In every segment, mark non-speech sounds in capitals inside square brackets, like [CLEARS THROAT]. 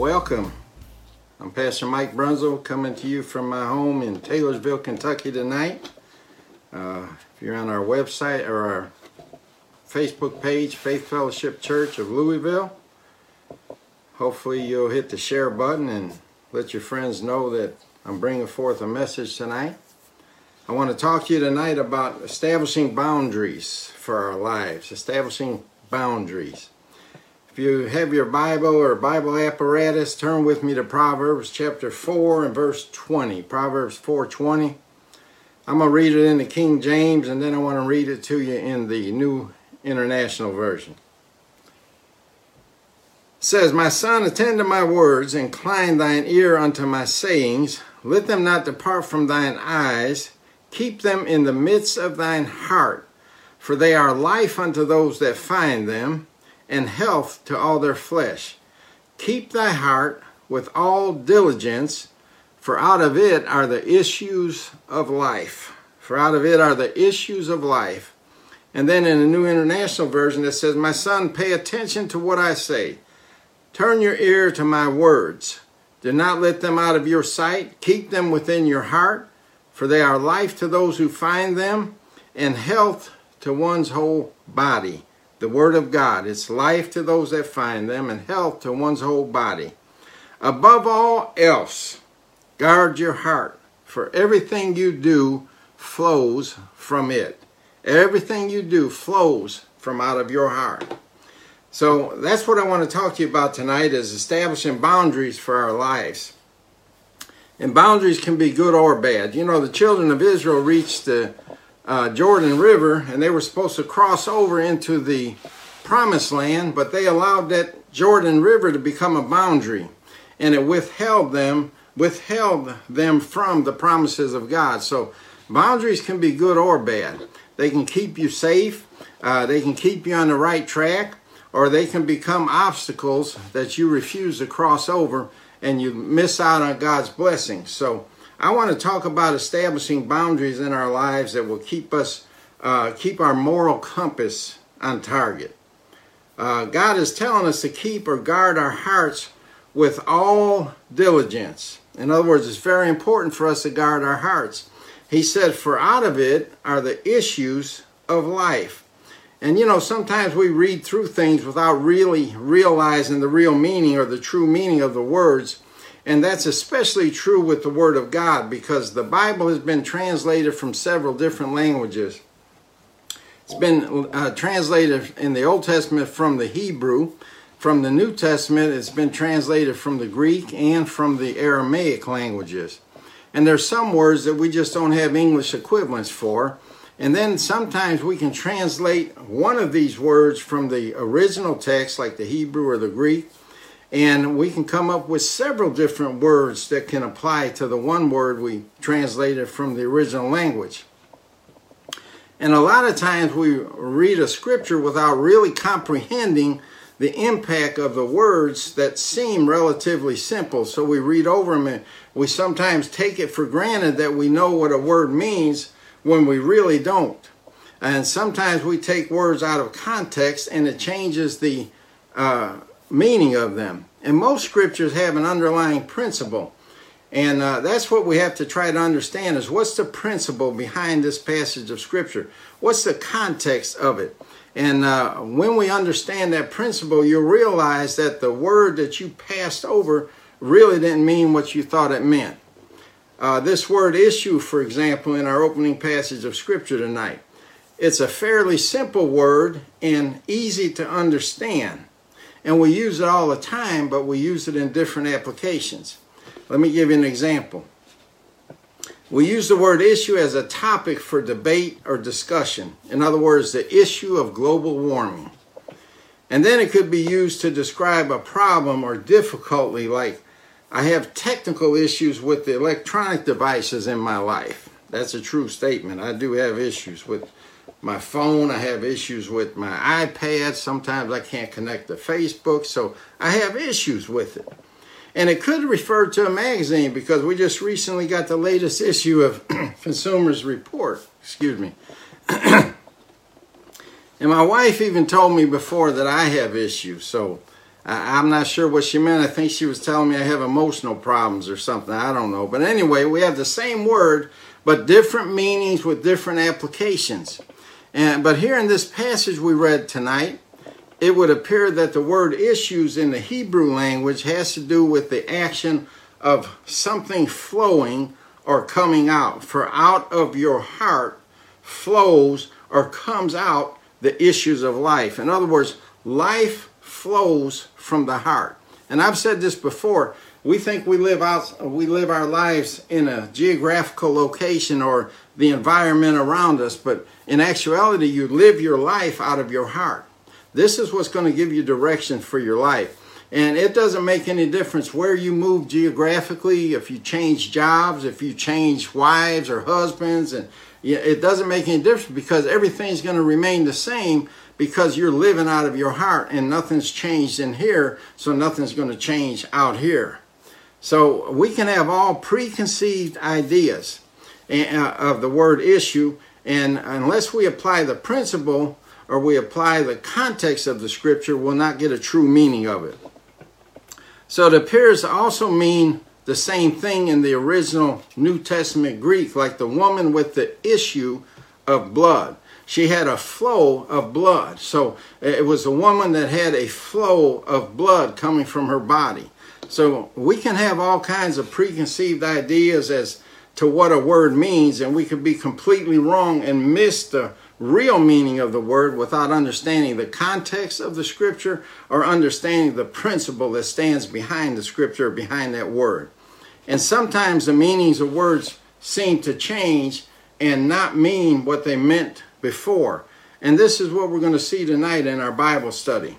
Welcome. I'm Pastor Mike Brunzel coming to you from my home in Taylorsville, Kentucky tonight. Uh, if you're on our website or our Facebook page, Faith Fellowship Church of Louisville, hopefully you'll hit the share button and let your friends know that I'm bringing forth a message tonight. I want to talk to you tonight about establishing boundaries for our lives, establishing boundaries. If you have your Bible or Bible apparatus, turn with me to Proverbs chapter 4 and verse 20. Proverbs 4:20. I'm going to read it in the King James and then I want to read it to you in the New International Version. It says, My son, attend to my words, incline thine ear unto my sayings, let them not depart from thine eyes, keep them in the midst of thine heart, for they are life unto those that find them and health to all their flesh. Keep thy heart with all diligence, for out of it are the issues of life. For out of it are the issues of life. And then in the New International Version, it says, My son, pay attention to what I say. Turn your ear to my words. Do not let them out of your sight. Keep them within your heart, for they are life to those who find them, and health to one's whole body the Word of God. It's life to those that find them and health to one's whole body. Above all else, guard your heart, for everything you do flows from it. Everything you do flows from out of your heart. So that's what I want to talk to you about tonight is establishing boundaries for our lives. And boundaries can be good or bad. You know, the children of Israel reached the uh, Jordan River, and they were supposed to cross over into the promised land, but they allowed that Jordan River to become a boundary, and it withheld them withheld them from the promises of God. So boundaries can be good or bad. They can keep you safe. Uh, they can keep you on the right track, or they can become obstacles that you refuse to cross over, and you miss out on God's blessings. So I want to talk about establishing boundaries in our lives that will keep us, uh, keep our moral compass on target. Uh, God is telling us to keep or guard our hearts with all diligence. In other words, it's very important for us to guard our hearts. He said, For out of it are the issues of life. And you know, sometimes we read through things without really realizing the real meaning or the true meaning of the words. And that's especially true with the Word of God because the Bible has been translated from several different languages. It's been uh, translated in the Old Testament from the Hebrew. From the New Testament, it's been translated from the Greek and from the Aramaic languages. And there's some words that we just don't have English equivalents for. And then sometimes we can translate one of these words from the original text, like the Hebrew or the Greek, and we can come up with several different words that can apply to the one word we translated from the original language. And a lot of times we read a scripture without really comprehending the impact of the words that seem relatively simple. So we read over them and we sometimes take it for granted that we know what a word means when we really don't. And sometimes we take words out of context and it changes the uh, meaning of them. And most scriptures have an underlying principle. And uh, that's what we have to try to understand is what's the principle behind this passage of scripture? What's the context of it? And uh, when we understand that principle, you'll realize that the word that you passed over really didn't mean what you thought it meant. Uh, this word issue, for example, in our opening passage of scripture tonight, it's a fairly simple word and easy to understand. And we use it all the time, but we use it in different applications. Let me give you an example. We use the word issue as a topic for debate or discussion. In other words, the issue of global warming. And then it could be used to describe a problem or difficulty, like I have technical issues with the electronic devices in my life. That's a true statement. I do have issues with my phone. I have issues with my iPad. Sometimes I can't connect to Facebook. So I have issues with it. And it could refer to a magazine because we just recently got the latest issue of [CLEARS THROAT] Consumers Report. Excuse me. [CLEARS THROAT] and my wife even told me before that I have issues. So I'm not sure what she meant. I think she was telling me I have emotional problems or something. I don't know. But anyway, we have the same word, but different meanings with different applications. And, but here in this passage we read tonight, it would appear that the word issues in the Hebrew language has to do with the action of something flowing or coming out. For out of your heart flows or comes out the issues of life. In other words, life flows from the heart. And I've said this before, we think we live out we live our lives in a geographical location or the environment around us, but in actuality you live your life out of your heart. This is what's going to give you direction for your life. And it doesn't make any difference where you move geographically, if you change jobs, if you change wives or husbands, and it doesn't make any difference because everything's going to remain the same because you're living out of your heart and nothing's changed in here, so nothing's going to change out here. So we can have all preconceived ideas uh, of the word issue, and unless we apply the principle or we apply the context of the scripture, we'll not get a true meaning of it. So it appears to also mean the same thing in the original New Testament Greek, like the woman with the issue of blood. She had a flow of blood. So it was a woman that had a flow of blood coming from her body. So we can have all kinds of preconceived ideas as to what a word means, and we could be completely wrong and miss the real meaning of the word without understanding the context of the scripture or understanding the principle that stands behind the scripture, behind that word. And sometimes the meanings of words seem to change and not mean what they meant before. And this is what we're going to see tonight in our Bible study.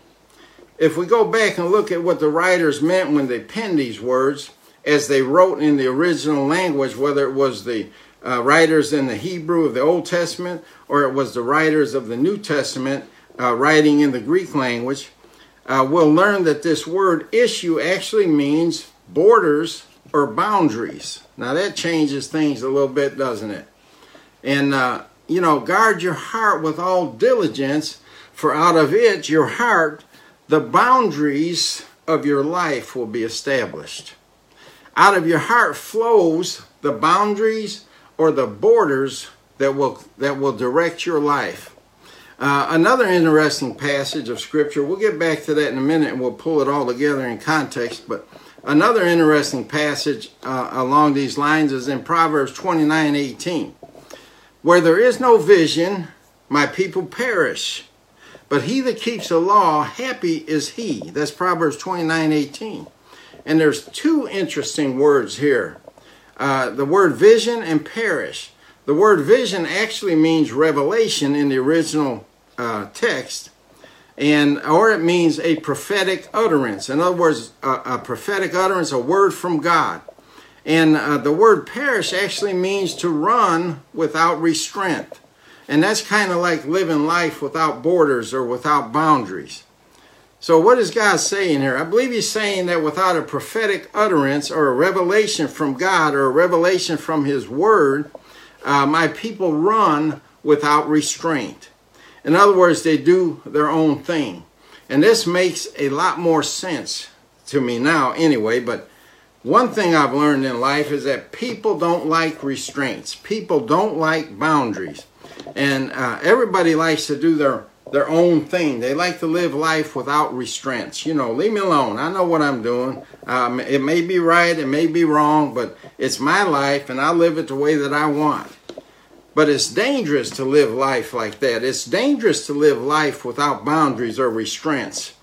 If we go back and look at what the writers meant when they penned these words, as they wrote in the original language, whether it was the uh, writers in the Hebrew of the Old Testament or it was the writers of the New Testament uh, writing in the Greek language, uh, we'll learn that this word issue actually means borders or boundaries. Now that changes things a little bit, doesn't it? And, uh, you know, guard your heart with all diligence, for out of it, your heart, the boundaries of your life will be established. Out of your heart flows the boundaries or the borders that will that will direct your life. Uh, another interesting passage of scripture. We'll get back to that in a minute, and we'll pull it all together in context. But another interesting passage uh, along these lines is in Proverbs 29, 18. Where there is no vision, my people perish. But he that keeps the law, happy is he. That's Proverbs 29, 18. And there's two interesting words here uh, the word vision and perish. The word vision actually means revelation in the original uh, text, and or it means a prophetic utterance. In other words, a, a prophetic utterance, a word from God. And uh, the word perish actually means to run without restraint. And that's kind of like living life without borders or without boundaries. So, what is God saying here? I believe He's saying that without a prophetic utterance or a revelation from God or a revelation from His Word, uh, my people run without restraint. In other words, they do their own thing. And this makes a lot more sense to me now, anyway. But one thing I've learned in life is that people don't like restraints, people don't like boundaries. And uh, everybody likes to do their their own thing. They like to live life without restraints. You know, leave me alone. I know what I'm doing. Um, it may be right, it may be wrong, but it's my life and I live it the way that I want. But it's dangerous to live life like that. It's dangerous to live life without boundaries or restraints,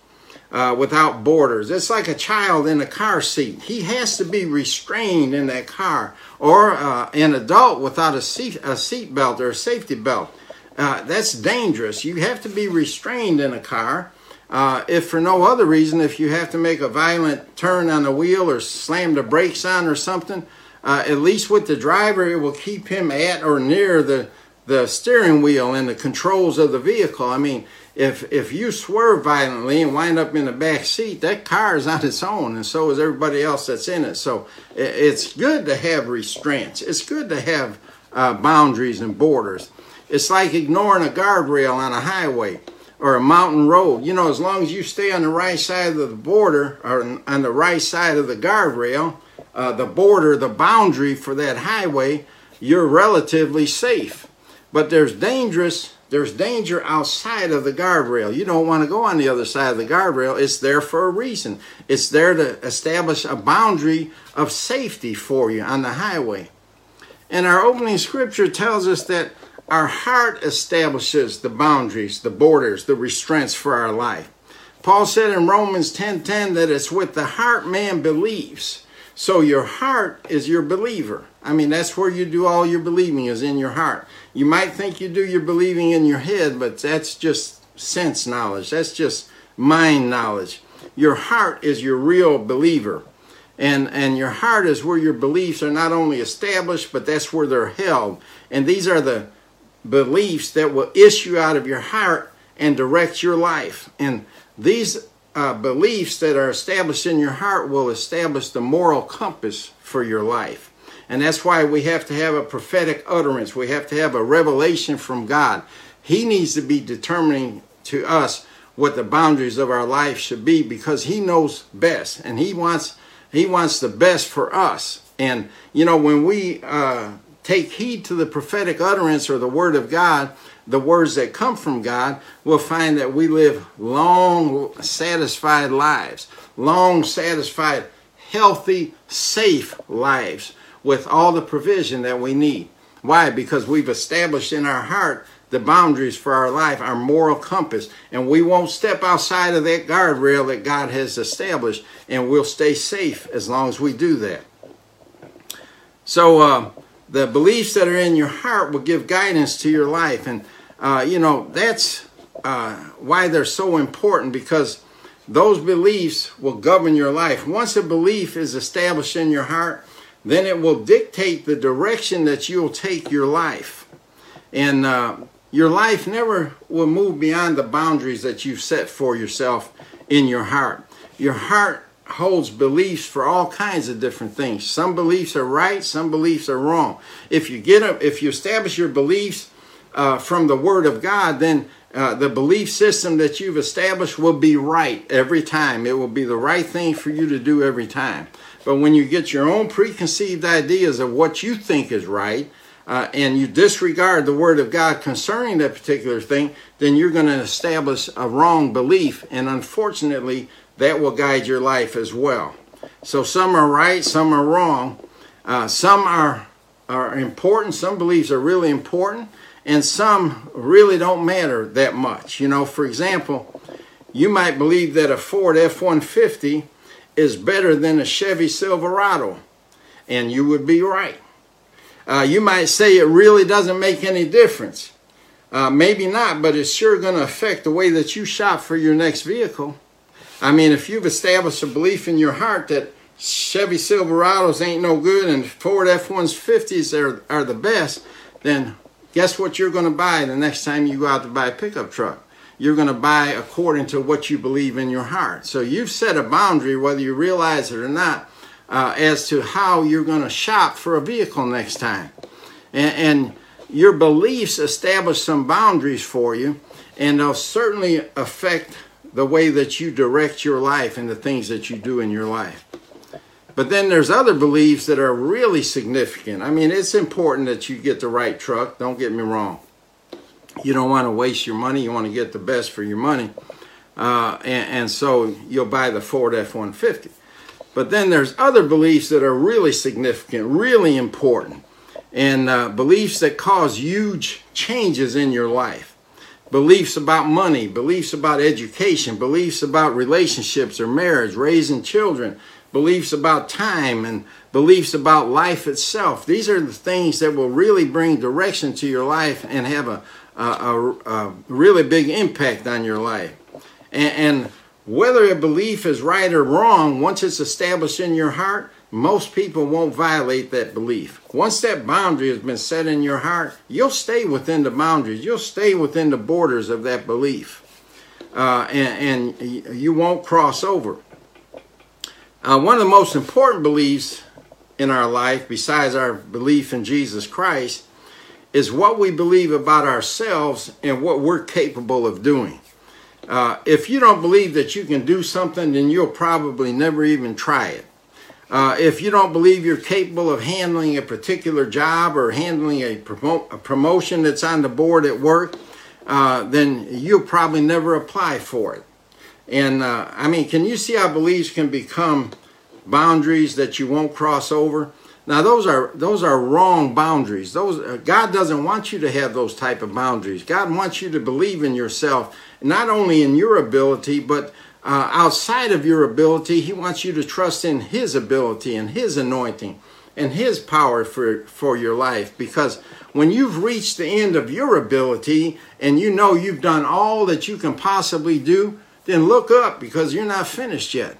uh, without borders. It's like a child in a car seat. He has to be restrained in that car, or uh, an adult without a seat a seat belt or a safety belt. Uh, that's dangerous. You have to be restrained in a car Uh, if for no other reason, if you have to make a violent turn on the wheel or slam the brakes on or something, uh, at least with the driver, it will keep him at or near the, the steering wheel and the controls of the vehicle. I mean, if if you swerve violently and wind up in the back seat, that car is on its own, and so is everybody else that's in it. So it's good to have restraints. It's good to have uh, boundaries and borders. It's like ignoring a guardrail on a highway or a mountain road. You know, as long as you stay on the right side of the border or on the right side of the guardrail, uh, the border, the boundary for that highway, you're relatively safe. But there's dangerous, there's danger outside of the guardrail. You don't want to go on the other side of the guardrail. It's there for a reason. It's there to establish a boundary of safety for you on the highway. And our opening scripture tells us that our heart establishes the boundaries, the borders, the restraints for our life. Paul said in Romans 10:10 that it's with the heart man believes. So your heart is your believer. I mean, that's where you do all your believing is in your heart. You might think you do your believing in your head, but that's just sense knowledge. That's just mind knowledge. Your heart is your real believer. And, and your heart is where your beliefs are not only established, but that's where they're held. And these are the beliefs that will issue out of your heart and direct your life. And these uh, beliefs that are established in your heart will establish the moral compass for your life. And that's why we have to have a prophetic utterance. We have to have a revelation from God. He needs to be determining to us what the boundaries of our life should be because he knows best and he wants he wants the best for us. And you know when we uh, take heed to the prophetic utterance or the word of God, the words that come from God, we'll find that we live long, satisfied lives, long, satisfied, healthy, safe lives with all the provision that we need. Why? Because we've established in our heart the boundaries for our life, our moral compass, and we won't step outside of that guardrail that God has established, and we'll stay safe as long as we do that. So, uh, the beliefs that are in your heart will give guidance to your life. And, uh, you know, that's uh, why they're so important because those beliefs will govern your life. Once a belief is established in your heart, then it will dictate the direction that you'll take your life. And uh, your life never will move beyond the boundaries that you've set for yourself in your heart. Your heart holds beliefs for all kinds of different things. Some beliefs are right, some beliefs are wrong. If you get a, if you establish your beliefs uh, from the Word of God, then uh, the belief system that you've established will be right every time. It will be the right thing for you to do every time. But when you get your own preconceived ideas of what you think is right, uh, and you disregard the Word of God concerning that particular thing, then you're going to establish a wrong belief. And unfortunately, that will guide your life as well. So some are right, some are wrong. Uh, some are are important. Some beliefs are really important, and some really don't matter that much. You know, for example, you might believe that a Ford F-150 is better than a Chevy Silverado, and you would be right. Uh, you might say it really doesn't make any difference. Uh, maybe not, but it's sure going to affect the way that you shop for your next vehicle. I mean, if you've established a belief in your heart that Chevy Silverados ain't no good and Ford F-150s are, are the best, then guess what you're going to buy the next time you go out to buy a pickup truck? You're going to buy according to what you believe in your heart. So you've set a boundary, whether you realize it or not, uh, as to how you're going to shop for a vehicle next time. And, and your beliefs establish some boundaries for you, and they'll certainly affect the way that you direct your life and the things that you do in your life. But then there's other beliefs that are really significant. I mean, it's important that you get the right truck, don't get me wrong. You don't want to waste your money, you want to get the best for your money. Uh, and, and so you'll buy the Ford F 150. But then there's other beliefs that are really significant, really important, and uh, beliefs that cause huge changes in your life beliefs about money, beliefs about education, beliefs about relationships or marriage, raising children, beliefs about time, and beliefs about life itself. These are the things that will really bring direction to your life and have a, a, a, really big impact on your life. And, and whether a belief is right or wrong, once it's established in your heart, most people won't violate that belief. Once that boundary has been set in your heart, you'll stay within the boundaries. You'll stay within the borders of that belief. Uh, and, and, you won't cross over. Uh, one of the most important beliefs in our life, besides our belief in Jesus Christ, is what we believe about ourselves and what we're capable of doing. Uh, if you don't believe that you can do something, then you'll probably never even try it. Uh, if you don't believe you're capable of handling a particular job or handling a, promo- a promotion that's on the board at work, uh, then you'll probably never apply for it. And uh, I mean, can you see how beliefs can become boundaries that you won't cross over? Now those are those are wrong boundaries. Those uh, God doesn't want you to have those type of boundaries. God wants you to believe in yourself, not only in your ability, but uh, outside of your ability. He wants you to trust in His ability and His anointing and His power for for your life. Because when you've reached the end of your ability and you know you've done all that you can possibly do, then look up because you're not finished yet.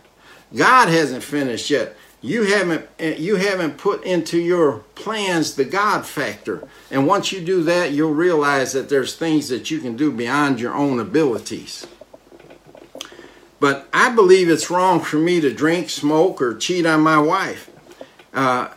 God hasn't finished yet you haven't you haven't put into your plans the God factor. And once you do that, you'll realize that there's things that you can do beyond your own abilities. But I believe it's wrong for me to drink, smoke, or cheat on my wife. Uh,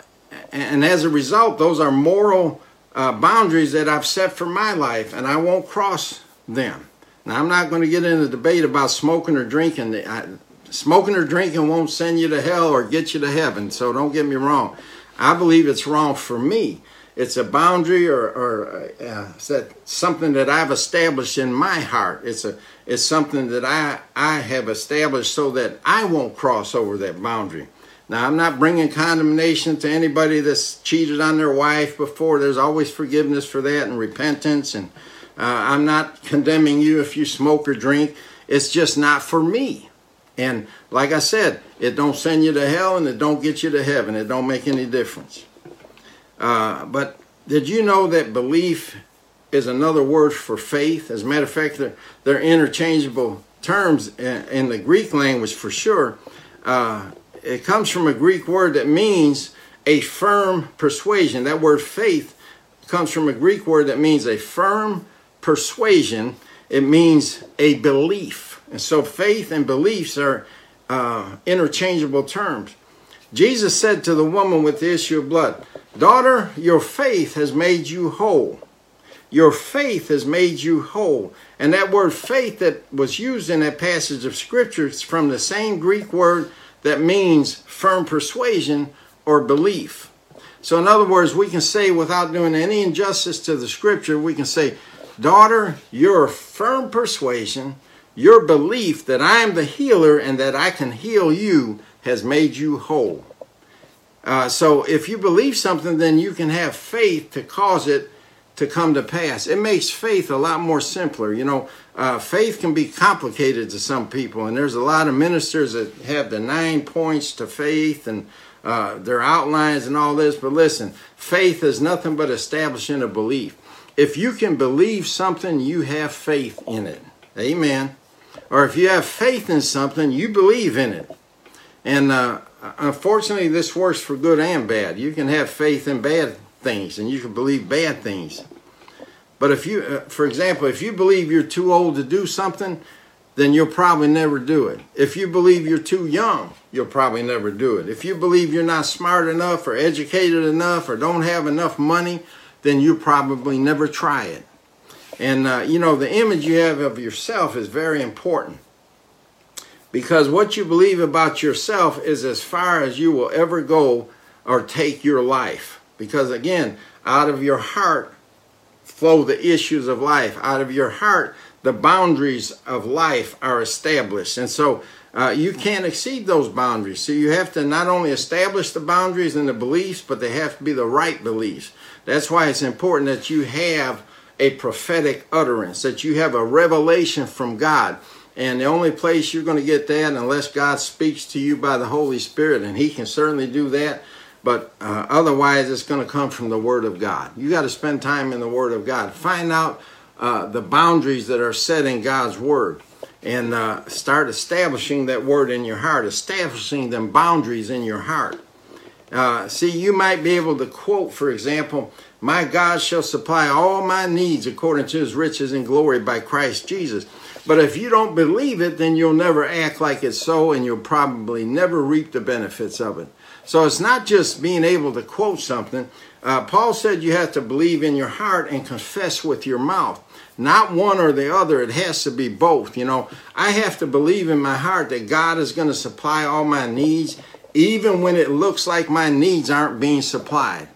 and as a result, those are moral uh, boundaries that I've set for my life, and I won't cross them. Now, I'm not going to get into a debate about smoking or drinking. I, Smoking or drinking won't send you to hell or get you to heaven, so don't get me wrong. I believe it's wrong for me. It's a boundary or, or uh, something that I've established in my heart. It's a it's something that I I have established so that I won't cross over that boundary. Now I'm not bringing condemnation to anybody that's cheated on their wife before. There's always forgiveness for that and repentance, and uh, I'm not condemning you if you smoke or drink. It's just not for me. And like I said, it don't send you to hell and it don't get you to heaven. It don't make any difference. Uh, but did you know that belief is another word for faith? As a matter of fact, they're, they're interchangeable terms in, the Greek language for sure. Uh, it comes from a Greek word that means a firm persuasion. That word faith comes from a Greek word that means a firm persuasion. It means a belief. And so faith and beliefs are uh, interchangeable terms. Jesus said to the woman with the issue of blood, Daughter, your faith has made you whole. Your faith has made you whole. And that word faith that was used in that passage of Scripture is from the same Greek word that means firm persuasion or belief. So, in other words, we can say without doing any injustice to the Scripture, we can say, Daughter, your firm persuasion your belief that I am the healer and that I can heal you has made you whole. Uh, so if you believe something, then you can have faith to cause it to come to pass. It makes faith a lot more simpler. You know, uh, faith can be complicated to some people, and there's a lot of ministers that have the nine points to faith and uh, their outlines and all this. But listen, faith is nothing but establishing a belief. If you can believe something, you have faith in it. Amen or if you have faith in something, you believe in it. And uh, unfortunately, this works for good and bad. You can have faith in bad things, and you can believe bad things. But if you, uh, for example, if you believe you're too old to do something, then you'll probably never do it. If you believe you're too young, you'll probably never do it. If you believe you're not smart enough or educated enough or don't have enough money, then you'll probably never try it. And, uh, you know, the image you have of yourself is very important. Because what you believe about yourself is as far as you will ever go or take your life. Because, again, out of your heart flow the issues of life. Out of your heart, the boundaries of life are established. And so uh, you can't exceed those boundaries. So you have to not only establish the boundaries and the beliefs, but they have to be the right beliefs. That's why it's important that you have a prophetic utterance, that you have a revelation from God. And the only place you're going to get that, unless God speaks to you by the Holy Spirit, and He can certainly do that, but uh, otherwise it's going to come from the Word of God. You got to spend time in the Word of God. Find out uh, the boundaries that are set in God's Word. and uh, start establishing that word in your heart, establishing them boundaries in your heart. Uh, see, you might be able to quote, for example, My God shall supply all my needs according to his riches and glory by Christ Jesus. But if you don't believe it, then you'll never act like it's so, and you'll probably never reap the benefits of it. So it's not just being able to quote something. Uh, Paul said you have to believe in your heart and confess with your mouth. Not one or the other. It has to be both. You know, I have to believe in my heart that God is going to supply all my needs, even when it looks like my needs aren't being supplied.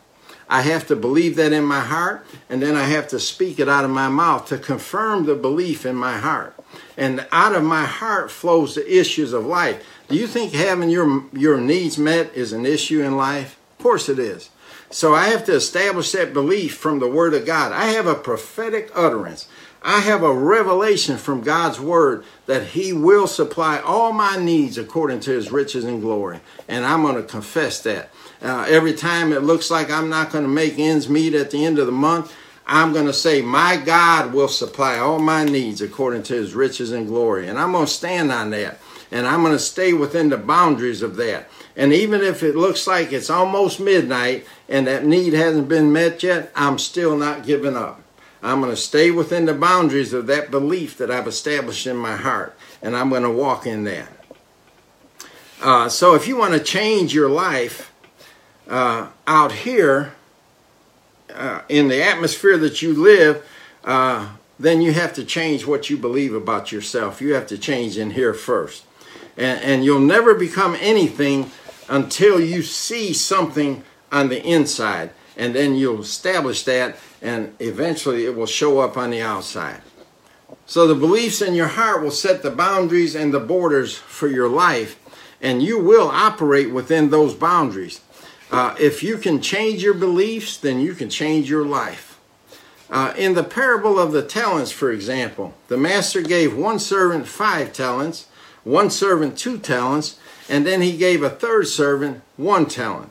I have to believe that in my heart, and then I have to speak it out of my mouth to confirm the belief in my heart. And out of my heart flows the issues of life. Do you think having your, your needs met is an issue in life? Of course it is. So I have to establish that belief from the Word of God. I have a prophetic utterance. I have a revelation from God's Word that He will supply all my needs according to His riches and glory. And I'm going to confess that. Uh, every time it looks like I'm not going to make ends meet at the end of the month, I'm going to say, My God will supply all my needs according to His riches and glory. And I'm going to stand on that. And I'm going to stay within the boundaries of that. And even if it looks like it's almost midnight and that need hasn't been met yet, I'm still not giving up. I'm going to stay within the boundaries of that belief that I've established in my heart, and I'm going to walk in that. Uh, so, if you want to change your life uh, out here uh, in the atmosphere that you live, uh, then you have to change what you believe about yourself. You have to change in here first. And, and you'll never become anything until you see something on the inside. And then you'll establish that, and eventually it will show up on the outside. So the beliefs in your heart will set the boundaries and the borders for your life, and you will operate within those boundaries. Uh, if you can change your beliefs, then you can change your life. Uh, in the parable of the talents, for example, the master gave one servant five talents, one servant two talents, and then he gave a third servant one talent,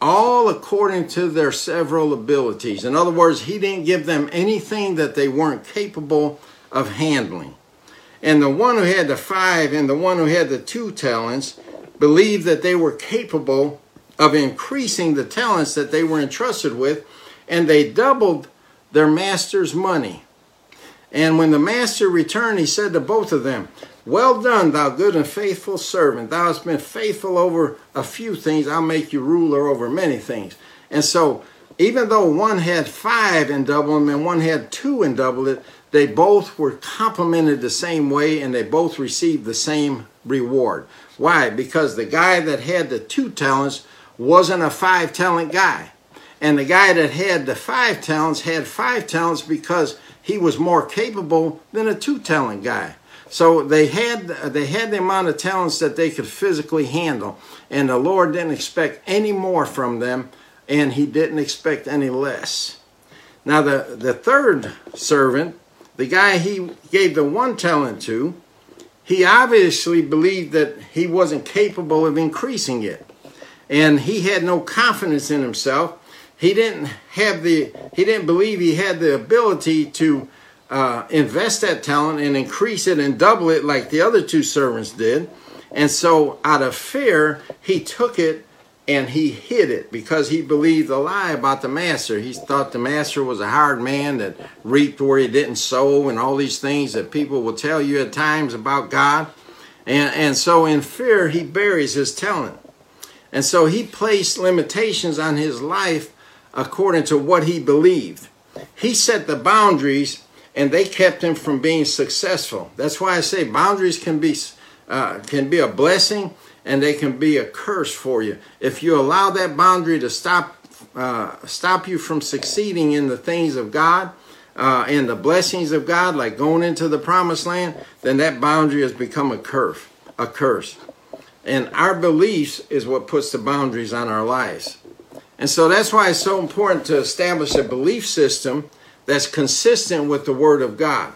all according to their several abilities. In other words, he didn't give them anything that they weren't capable of handling. And the one who had the five and the one who had the two talents believed that they were capable of increasing the talents that they were entrusted with, and they doubled their master's money. And when the master returned, he said to both of them, well done, thou good and faithful servant. Thou hast been faithful over a few things. I'll make you ruler over many things. And so, even though one had five and double them and one had two and double it, they both were complimented the same way and they both received the same reward. Why? Because the guy that had the two talents wasn't a five talent guy. And the guy that had the five talents had five talents because he was more capable than a two talent guy. So they had they had the amount of talents that they could physically handle, and the Lord didn't expect any more from them, and He didn't expect any less. Now the the third servant, the guy He gave the one talent to, he obviously believed that he wasn't capable of increasing it, and he had no confidence in himself. He didn't have the he didn't believe he had the ability to uh, invest that talent and increase it and double it like the other two servants did. And so, out of fear, he took it and he hid it because he believed a lie about the master. He thought the master was a hard man that reaped where he didn't sow and all these things that people will tell you at times about God. And, and so, in fear, he buries his talent. And so, he placed limitations on his life according to what he believed. He set the boundaries and they kept him from being successful. That's why I say boundaries can be uh, can be a blessing and they can be a curse for you if you allow that boundary to stop uh, stop you from succeeding in the things of God uh, and the blessings of God, like going into the promised land. Then that boundary has become a curse, a curse. And our beliefs is what puts the boundaries on our lives. And so that's why it's so important to establish a belief system that's consistent with the Word of God.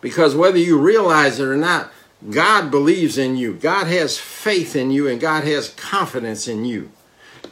Because whether you realize it or not, God believes in you. God has faith in you and God has confidence in you.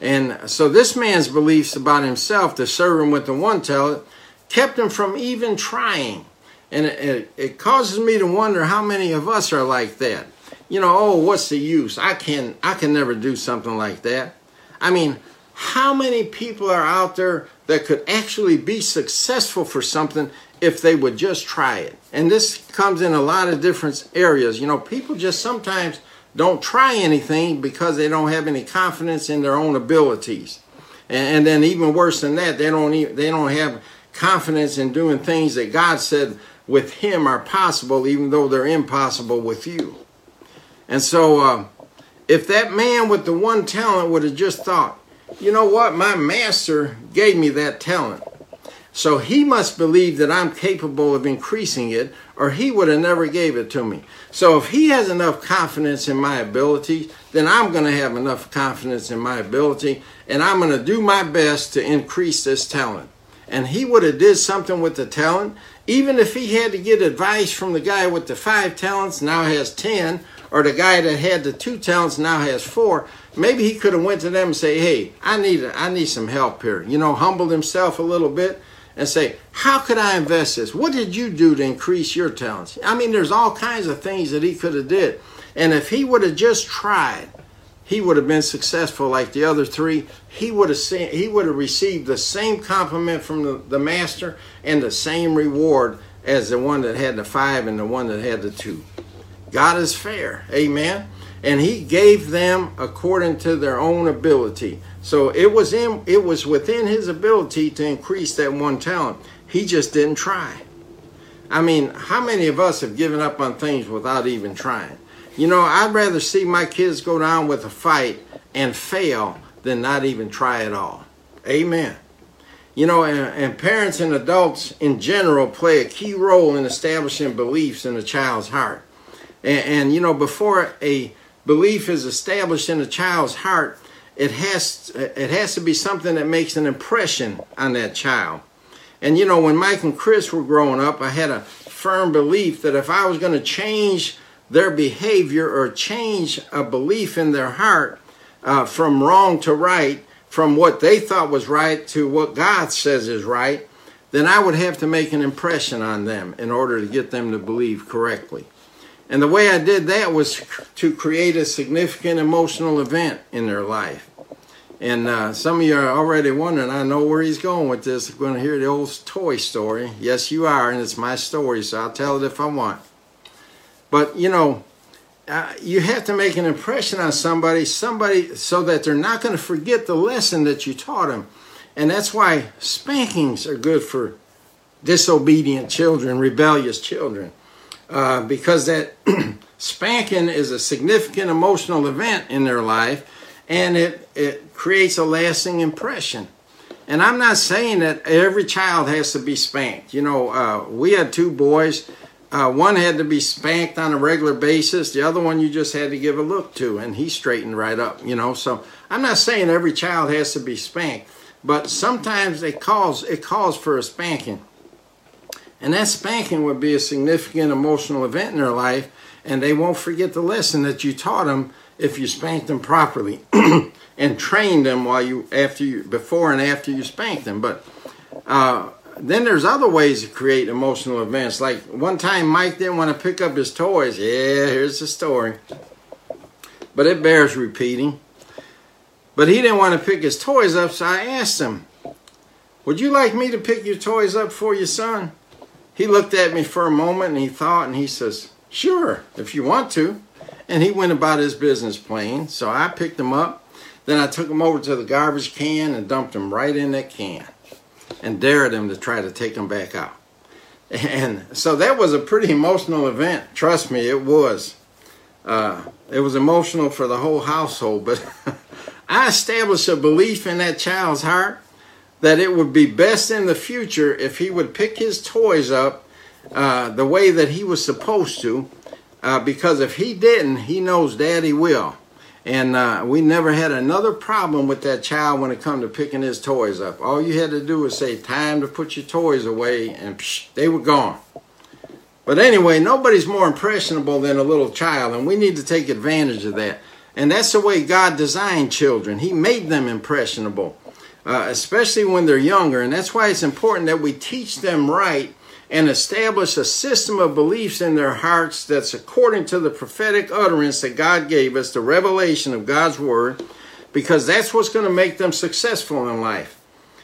And so this man's beliefs about himself, the servant with the one talent, kept him from even trying. And it, it, it causes me to wonder how many of us are like that. You know, oh, what's the use? I can I can never do something like that. I mean, how many people are out there that could actually be successful for something if they would just try it? And this comes in a lot of different areas. You know, people just sometimes don't try anything because they don't have any confidence in their own abilities. And, and then even worse than that, they don't even, they don't have confidence in doing things that God said with him are possible, even though they're impossible with you. And so, uh, if that man with the one talent would have just thought, you know what? My master gave me that talent. So he must believe that I'm capable of increasing it, or he would have never gave it to me. So if he has enough confidence in my ability, then I'm going to have enough confidence in my ability, and I'm going to do my best to increase this talent. And he would have did something with the talent, even if he had to get advice from the guy with the five talents, now has ten, or the guy that had the two talents now has four, maybe he could have went to them and say, "Hey, I need I need some help here." You know, humbled himself a little bit and say, "How could I invest this? What did you do to increase your talents?" I mean, there's all kinds of things that he could have did. And if he would have just tried, he would have been successful like the other three. He would have seen, he would have received the same compliment from the, the master and the same reward as the one that had the five and the one that had the two. God is fair. Amen. And he gave them according to their own ability. So it was in it was within his ability to increase that one talent. He just didn't try. I mean, how many of us have given up on things without even trying? You know, I'd rather see my kids go down with a fight and fail than not even try at all. Amen. You know, and, and, parents and adults in general play a key role in establishing beliefs in a child's heart. And, and, you know, before a belief is established in a child's heart, it has it has to be something that makes an impression on that child. And you know, when Mike and Chris were growing up, I had a firm belief that if I was going to change their behavior or change a belief in their heart uh, from wrong to right, from what they thought was right to what God says is right, then I would have to make an impression on them in order to get them to believe correctly. And the way I did that was to create a significant emotional event in their life. And uh, some of you are already wondering, I know where he's going with this. I'm going to hear the old toy story. Yes, you are, and it's my story, so I'll tell it if I want. But, you know, uh, you have to make an impression on somebody, somebody, so that they're not going to forget the lesson that you taught them. And that's why spankings are good for disobedient children, rebellious children. Uh, because that [CLEARS THROAT] spanking is a significant emotional event in their life and it, it creates a lasting impression. And I'm not saying that every child has to be spanked. You know, uh, we had two boys. Uh, one had to be spanked on a regular basis. The other one you just had to give a look to, and he straightened right up. You know, so I'm not saying every child has to be spanked, but sometimes it calls it calls for a spanking. And that spanking would be a significant emotional event in their life, and they won't forget the lesson that you taught them if you spanked them properly [CLEARS THROAT] and trained them while you after you before and after you spanked them. But uh, then there's other ways to create emotional events. Like one time, Mike didn't want to pick up his toys. Yeah, here's the story, but it bears repeating. But he didn't want to pick his toys up, so I asked him, "Would you like me to pick your toys up for you, son?" He looked at me for a moment and he thought and he says, Sure, if you want to. And he went about his business plain. So I picked him up. Then I took him over to the garbage can and dumped him right in that can and dared him to try to take him back out. And so that was a pretty emotional event. Trust me, it was. Uh, it was emotional for the whole household, but [LAUGHS] I established a belief in that child's heart that it would be best in the future if he would pick his toys up uh, the way that he was supposed to, uh, because if he didn't, he knows daddy will. And uh, we never had another problem with that child when it come to picking his toys up. All you had to do was say, time to put your toys away, and psh, they were gone. But anyway, nobody's more impressionable than a little child, and we need to take advantage of that. And that's the way God designed children. He made them impressionable. Uh, especially when they're younger. And that's why it's important that we teach them right and establish a system of beliefs in their hearts that's according to the prophetic utterance that God gave us, the revelation of God's Word, because that's what's going to make them successful in life.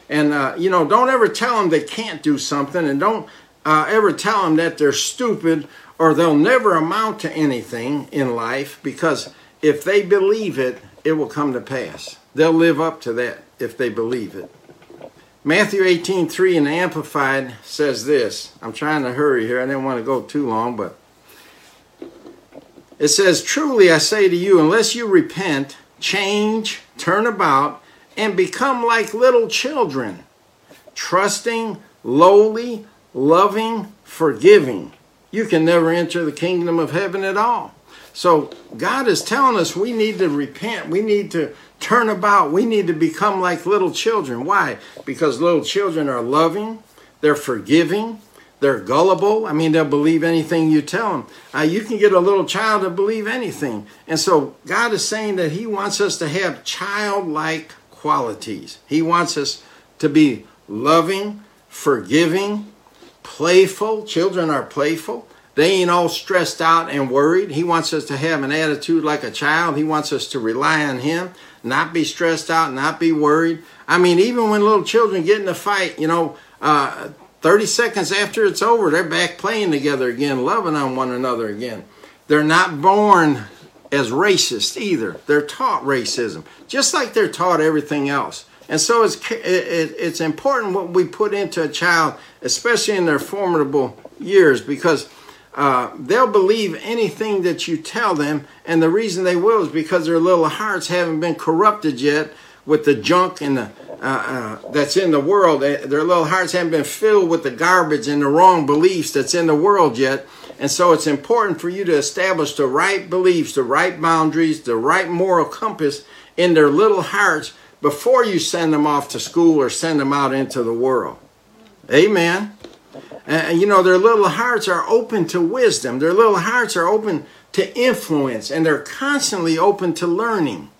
And, uh, you know, don't ever tell them they can't do something, and don't uh, ever tell them that they're stupid or they'll never amount to anything in life, because if they believe it, it will come to pass. They'll live up to that if they believe it. Matthew 18, 3 in the Amplified says this. I'm trying to hurry here. I didn't want to go too long, but it says, Truly I say to you, unless you repent, change, turn about, and become like little children, trusting, lowly, loving, forgiving, you can never enter the kingdom of heaven at all. So God is telling us we need to repent. We need to turn about. We need to become like little children. Why? Because little children are loving, they're forgiving, they're gullible. I mean, they'll believe anything you tell them. Uh, you can get a little child to believe anything. And so God is saying that He wants us to have childlike qualities. He wants us to be loving, forgiving, playful. Children are playful. They ain't all stressed out and worried. He wants us to have an attitude like a child. He wants us to rely on Him, not be stressed out, not be worried. I mean, even when little children get in a fight, you know, uh, 30 seconds after it's over, they're back playing together again, loving on one another again. They're not born as racist either. They're taught racism, just like they're taught everything else. And so it's, it's important what we put into a child, especially in their formidable years, because uh, they'll believe anything that you tell them, and the reason they will is because their little hearts haven't been corrupted yet with the junk and the uh, uh, that's in the world. Their little hearts haven't been filled with the garbage and the wrong beliefs that's in the world yet. And so it's important for you to establish the right beliefs, the right boundaries, the right moral compass in their little hearts before you send them off to school or send them out into the world. Amen. And you know, their little hearts are open to wisdom. Their little hearts are open to influence and they're constantly open to learning.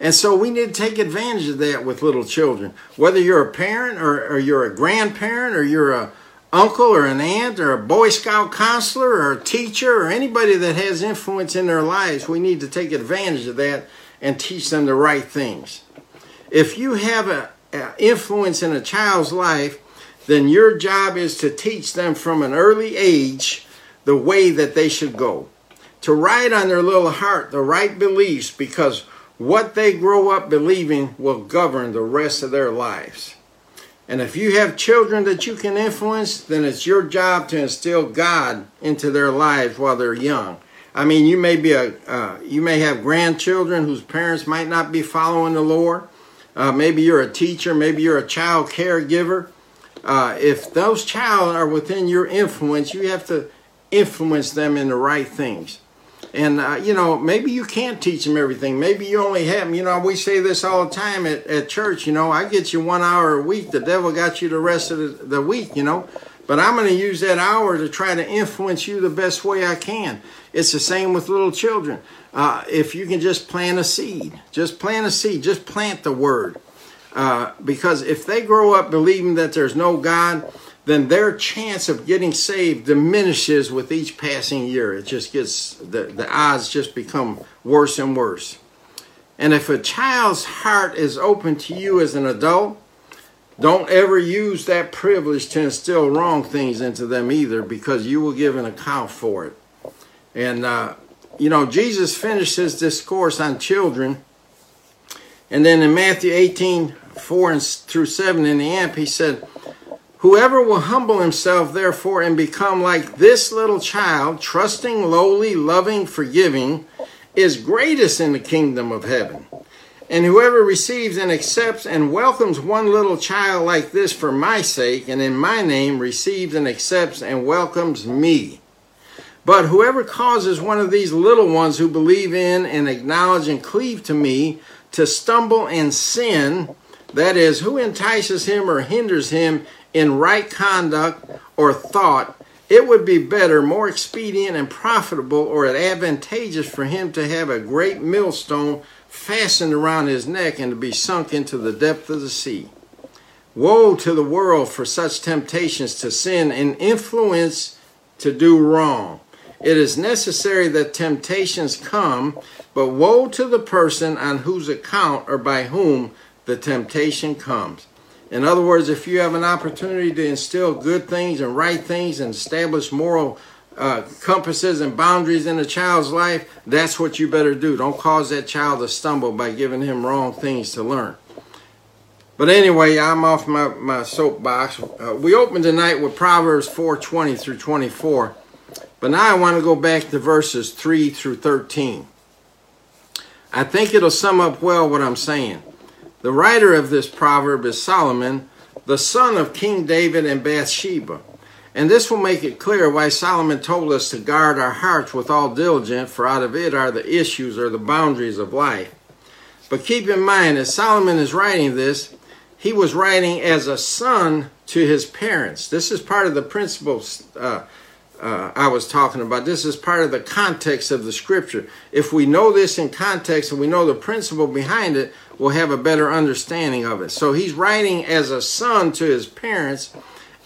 And so we need to take advantage of that with little children. Whether you're a parent or, or you're a grandparent or you're a uncle or an aunt or a Boy Scout counselor or a teacher or anybody that has influence in their lives, we need to take advantage of that and teach them the right things. If you have an influence in a child's life, then your job is to teach them from an early age the way that they should go. To write on their little heart the right beliefs because what they grow up believing will govern the rest of their lives. And if you have children that you can influence, then it's your job to instill God into their lives while they're young. I mean, you may be a, uh, you may have grandchildren whose parents might not be following the Lord. Uh, maybe you're a teacher, maybe you're a child caregiver. Uh, if those child are within your influence, you have to influence them in the right things. And, uh, you know, maybe you can't teach them everything. Maybe you only have them. You know, we say this all the time at, at church. You know, I get you one hour a week. The devil got you the rest of the, the week, you know. But I'm going to use that hour to try to influence you the best way I can. It's the same with little children. Uh, if you can just plant a seed, just plant a seed, just plant the word. Uh, because if they grow up believing that there's no God, then their chance of getting saved diminishes with each passing year. It just gets, the, the odds just become worse and worse. And if a child's heart is open to you as an adult, don't ever use that privilege to instill wrong things into them either because you will give an account for it. And, uh, you know, Jesus finished his discourse on children and then in Matthew 18, 4 and through 7 in the amp, he said, Whoever will humble himself, therefore, and become like this little child, trusting, lowly, loving, forgiving, is greatest in the kingdom of heaven. And whoever receives and accepts and welcomes one little child like this for my sake and in my name receives and accepts and welcomes me. But whoever causes one of these little ones who believe in and acknowledge and cleave to me to stumble and sin, that is, who entices him or hinders him in right conduct or thought, it would be better, more expedient and profitable, or advantageous for him to have a great millstone fastened around his neck and to be sunk into the depth of the sea. Woe to the world for such temptations to sin and influence to do wrong. It is necessary that temptations come, but woe to the person on whose account or by whom the temptation comes. In other words, if you have an opportunity to instill good things and right things and establish moral uh, compasses and boundaries in a child's life, that's what you better do. Don't cause that child to stumble by giving him wrong things to learn. But anyway, I'm off my, my soapbox. Uh, we opened tonight with Proverbs 4:20 through 24. But now I want to go back to verses 3 through 13. I think it'll sum up well what I'm saying. The writer of this proverb is Solomon, the son of King David and Bathsheba. And this will make it clear why Solomon told us to guard our hearts with all diligence, for out of it are the issues or the boundaries of life. But keep in mind, as Solomon is writing this, he was writing as a son to his parents. This is part of the principles uh, uh, I was talking about. This is part of the context of the scripture. If we know this in context and we know the principle behind it, we'll have a better understanding of it. So he's writing as a son to his parents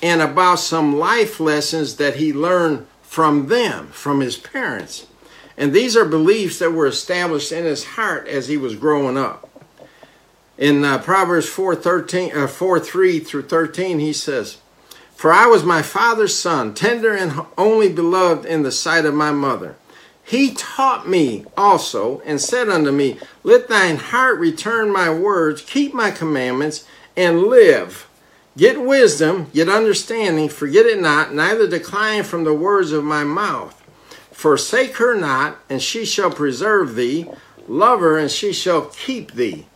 and about some life lessons that he learned from them, from his parents. And these are beliefs that were established in his heart as he was growing up. In uh, Proverbs 4, 13, uh, 4 3 through 13, he says, for I was my father's son, tender and only beloved in the sight of my mother. He taught me also, and said unto me, Let thine heart return my words, keep my commandments, and live. Get wisdom, get understanding, forget it not, neither decline from the words of my mouth. Forsake her not, and she shall preserve thee. Love her, and she shall keep thee.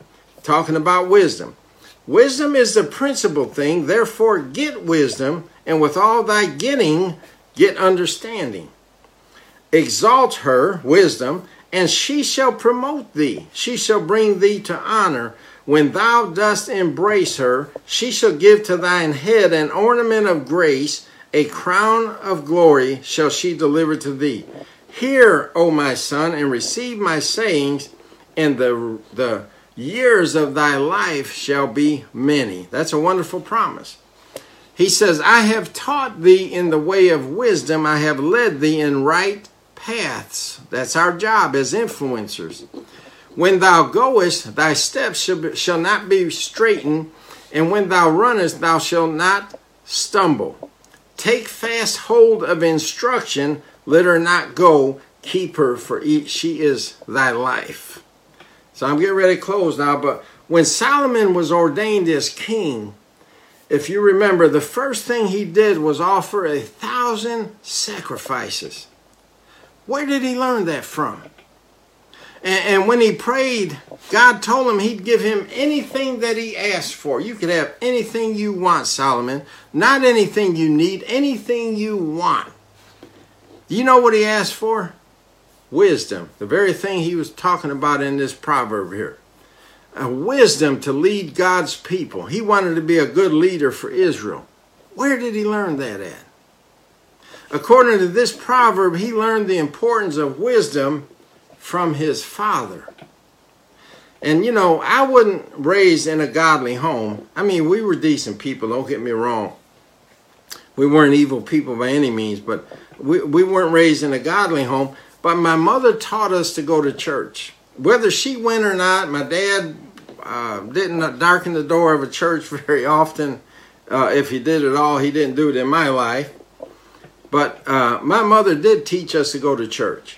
Talking about wisdom. Wisdom is the principal thing, therefore get wisdom, and with all thy getting, get understanding. Exalt her, wisdom, and she shall promote thee. She shall bring thee to honor. When thou dost embrace her, she shall give to thine head an ornament of grace, a crown of glory shall she deliver to thee. Hear, O my son, and receive my sayings, and the, the years of thy life shall be many. That's a wonderful promise. He says, I have taught thee in the way of wisdom, I have led thee in right paths. That's our job as influencers. When thou goest, thy steps shall, shall not be straitened, and when thou runnest, thou shalt not stumble. Take fast hold of instruction, let her not go, keep her, for she is thy life. So I'm getting ready to close now. But when Solomon was ordained as king, if you remember, the first thing he did was offer a thousand sacrifices. Where did he learn that from? And, and, when he prayed, God told him he'd give him anything that he asked for. You could have anything you want, Solomon. Not anything you need, anything you want. You know what he asked for? wisdom, the very thing he was talking about in this proverb here. A wisdom to lead God's people. He wanted to be a good leader for Israel. Where did he learn that at? According to this proverb, he learned the importance of wisdom from his father. And you know, I wasn't raised in a godly home. I mean, we were decent people, don't get me wrong. We weren't evil people by any means, but we, we weren't raised in a godly home. But my mother taught us to go to church. Whether she went or not, my dad uh, didn't darken the door of a church [LAUGHS] very often. Uh, if he did at all, he didn't do it in my life. But uh, my mother did teach us to go to church.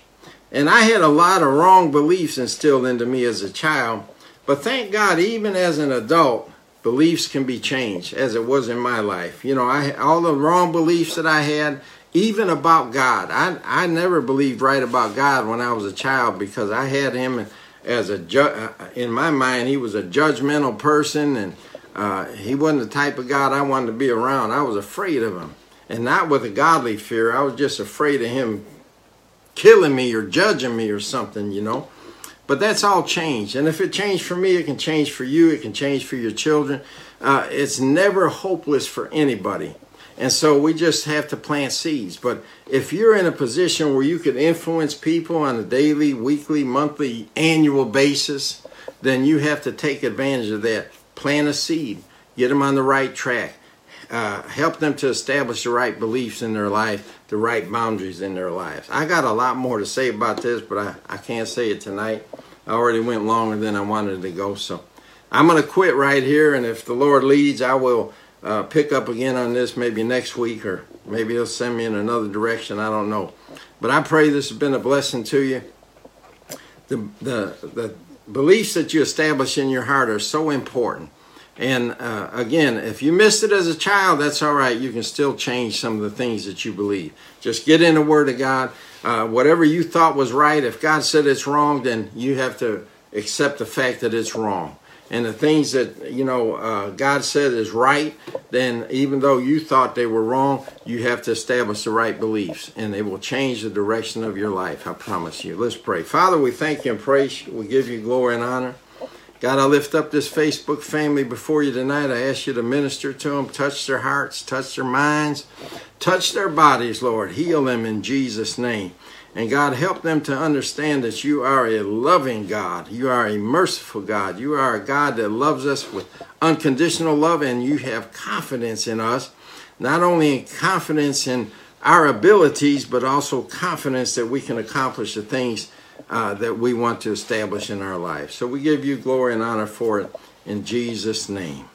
And I had a lot of wrong beliefs instilled into me as a child. But thank God, even as an adult, beliefs can be changed, as it was in my life. You know, I all the wrong beliefs that I had, even about God. I, I never believed right about God when I was a child because I had him as a ju- uh, in my mind he was a judgmental person and uh, he wasn't the type of God I wanted to be around. I was afraid of him, and not with a godly fear. I was just afraid of him killing me or judging me or something, you know. But that's all changed, and if it changed for me, it can change for you. It can change for your children. Uh, it's never hopeless for anybody. And so we just have to plant seeds. But if you're in a position where you could influence people on a daily, weekly, monthly, annual basis, then you have to take advantage of that. Plant a seed. get them on the right track, uh, help them to establish the right beliefs in their life, the right boundaries in their lives. I got a lot more to say about this, but I, I can't say it tonight. I already went longer than I wanted to go, so I'm going to quit right here, and if the Lord leads, I will uh, pick up again on this maybe next week, or maybe He'll send me in another direction. I don't know. But I pray this has been a blessing to you. The, the, the beliefs that you establish in your heart are so important. And uh, again, if you missed it as a child, that's all right. You can still change some of the things that you believe. Just get in the Word of God. Uh, whatever you thought was right, if God said it's wrong, then you have to accept the fact that it's wrong and the things that you know uh, God said is right, then even though you thought they were wrong, you have to establish the right beliefs, and they will change the direction of your life. I promise you. Let's pray. Father, we thank you and praise you. We give you glory and honor. God, I lift up this Facebook family before you tonight. I ask you to minister to them, touch their hearts, touch their minds, touch their bodies, Lord. Heal them in Jesus' name. And God, help them to understand that you are a loving God. You are a merciful God. You are a God that loves us with unconditional love, and you have confidence in us. Not only in confidence in our abilities, but also confidence that we can accomplish the things uh, that we want to establish in our life. So we give you glory and honor for it in Jesus' name.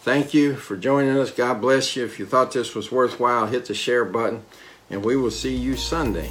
Thank you for joining us. God bless you. If you thought this was worthwhile, hit the share button, and we will see you Sunday.